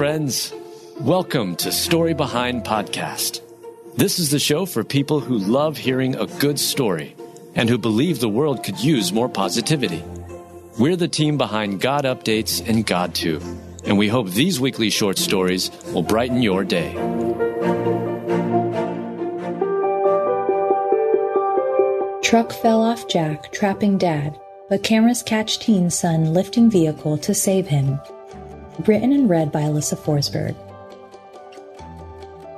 friends. Welcome to Story Behind Podcast. This is the show for people who love hearing a good story and who believe the world could use more positivity. We're the team behind God Updates and GodTube, and we hope these weekly short stories will brighten your day. Truck fell off Jack, trapping dad, but cameras catch teen son lifting vehicle to save him. Written and read by Alyssa Forsberg.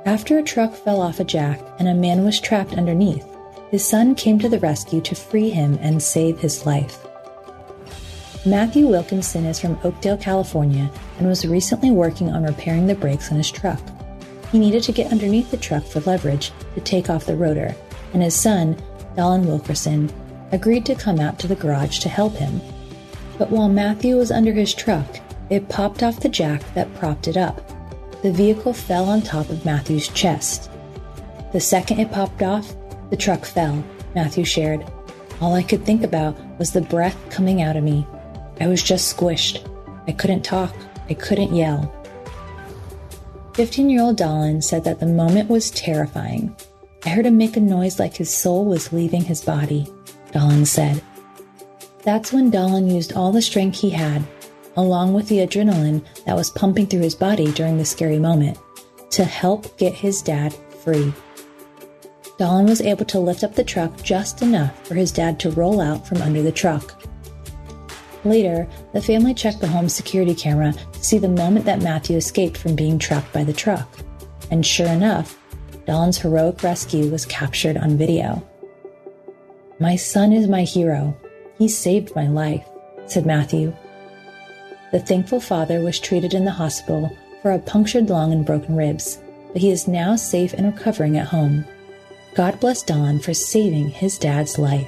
After a truck fell off a jack and a man was trapped underneath, his son came to the rescue to free him and save his life. Matthew Wilkinson is from Oakdale, California, and was recently working on repairing the brakes on his truck. He needed to get underneath the truck for leverage to take off the rotor, and his son, Dallin Wilkerson, agreed to come out to the garage to help him. But while Matthew was under his truck, it popped off the jack that propped it up. The vehicle fell on top of Matthew's chest. The second it popped off, the truck fell, Matthew shared. All I could think about was the breath coming out of me. I was just squished. I couldn't talk. I couldn't yell. 15 year old Dallin said that the moment was terrifying. I heard him make a noise like his soul was leaving his body, Dallin said. That's when Dallin used all the strength he had along with the adrenaline that was pumping through his body during the scary moment, to help get his dad free. Dallin was able to lift up the truck just enough for his dad to roll out from under the truck. Later, the family checked the home security camera to see the moment that Matthew escaped from being trapped by the truck. And sure enough, Dallin's heroic rescue was captured on video. My son is my hero. He saved my life, said Matthew, the thankful father was treated in the hospital for a punctured lung and broken ribs, but he is now safe and recovering at home. God bless Don for saving his dad's life.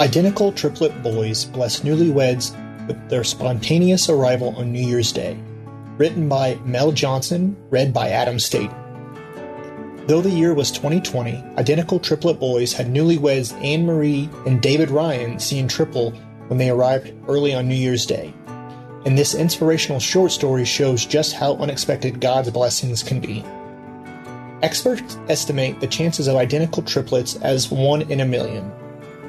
Identical triplet boys bless newlyweds with their spontaneous arrival on New Year's Day. Written by Mel Johnson, read by Adam State. Though the year was 2020, identical triplet boys had newlyweds Anne Marie and David Ryan seeing triple when they arrived early on New Year's Day. And this inspirational short story shows just how unexpected God's blessings can be. Experts estimate the chances of identical triplets as 1 in a million.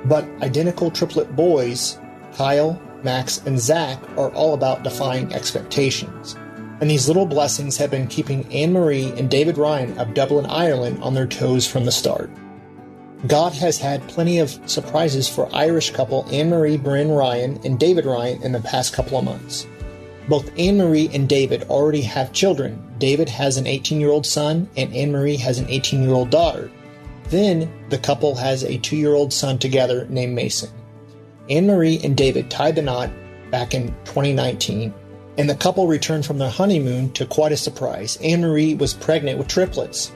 But identical triplet boys, Kyle, Max, and Zach are all about defying expectations. And these little blessings have been keeping Anne Marie and David Ryan of Dublin, Ireland on their toes from the start. God has had plenty of surprises for Irish couple Anne Marie Bryn Ryan and David Ryan in the past couple of months. Both Anne Marie and David already have children. David has an 18 year old son, and Anne Marie has an 18 year old daughter. Then the couple has a two year old son together named Mason. Anne Marie and David tied the knot back in 2019, and the couple returned from their honeymoon to quite a surprise. Anne Marie was pregnant with triplets.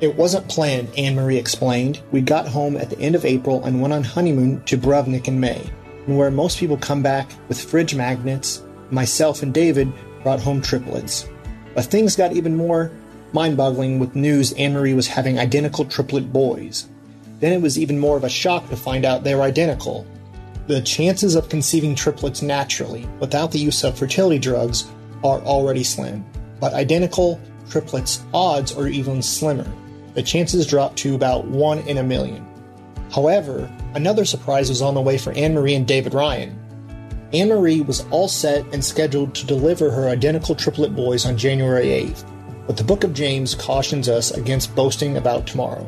It wasn't planned, Anne Marie explained. We got home at the end of April and went on honeymoon to Dubrovnik in May. And where most people come back with fridge magnets, myself and David brought home triplets. But things got even more mind boggling with news Anne Marie was having identical triplet boys. Then it was even more of a shock to find out they were identical. The chances of conceiving triplets naturally without the use of fertility drugs are already slim, but identical triplets' odds are even slimmer. the chances drop to about 1 in a million. However, another surprise was on the way for Anne Marie and David Ryan. Anne Marie was all set and scheduled to deliver her identical triplet boys on January 8th, but the book of James cautions us against boasting about tomorrow.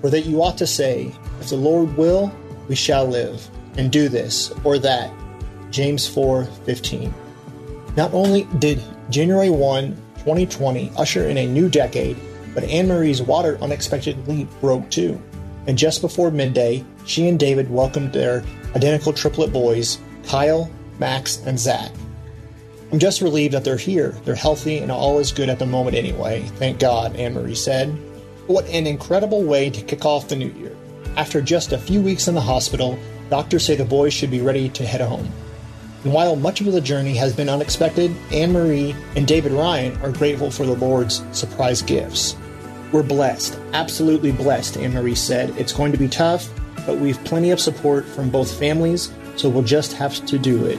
For that you ought to say, If the Lord will, we shall live, and do this or that. James 4:15. Not only did January 1, 2020 usher in a new decade, but Anne Marie's water unexpectedly broke too. And just before midday, she and David welcomed their identical triplet boys, Kyle, Max, and Zach. I'm just relieved that they're here. They're healthy and all is good at the moment anyway. Thank God, Anne Marie said. What an incredible way to kick off the new year. After just a few weeks in the hospital, doctors say the boys should be ready to head home. And while much of the journey has been unexpected, Anne Marie and David Ryan are grateful for the Lord's surprise gifts. We're blessed, absolutely blessed, Anne Marie said. It's going to be tough, but we've plenty of support from both families, so we'll just have to do it.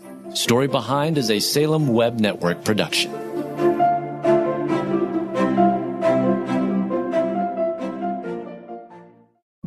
Story Behind is a Salem Web Network production.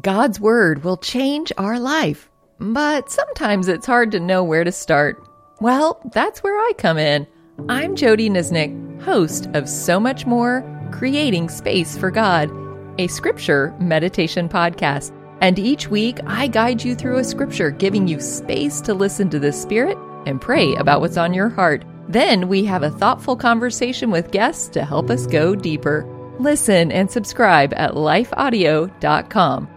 God's Word will change our life, but sometimes it's hard to know where to start. Well, that's where I come in. I'm Jodie Niznik, host of So Much More Creating Space for God, a scripture meditation podcast. And each week, I guide you through a scripture, giving you space to listen to the Spirit and pray about what's on your heart. Then we have a thoughtful conversation with guests to help us go deeper. Listen and subscribe at lifeaudio.com.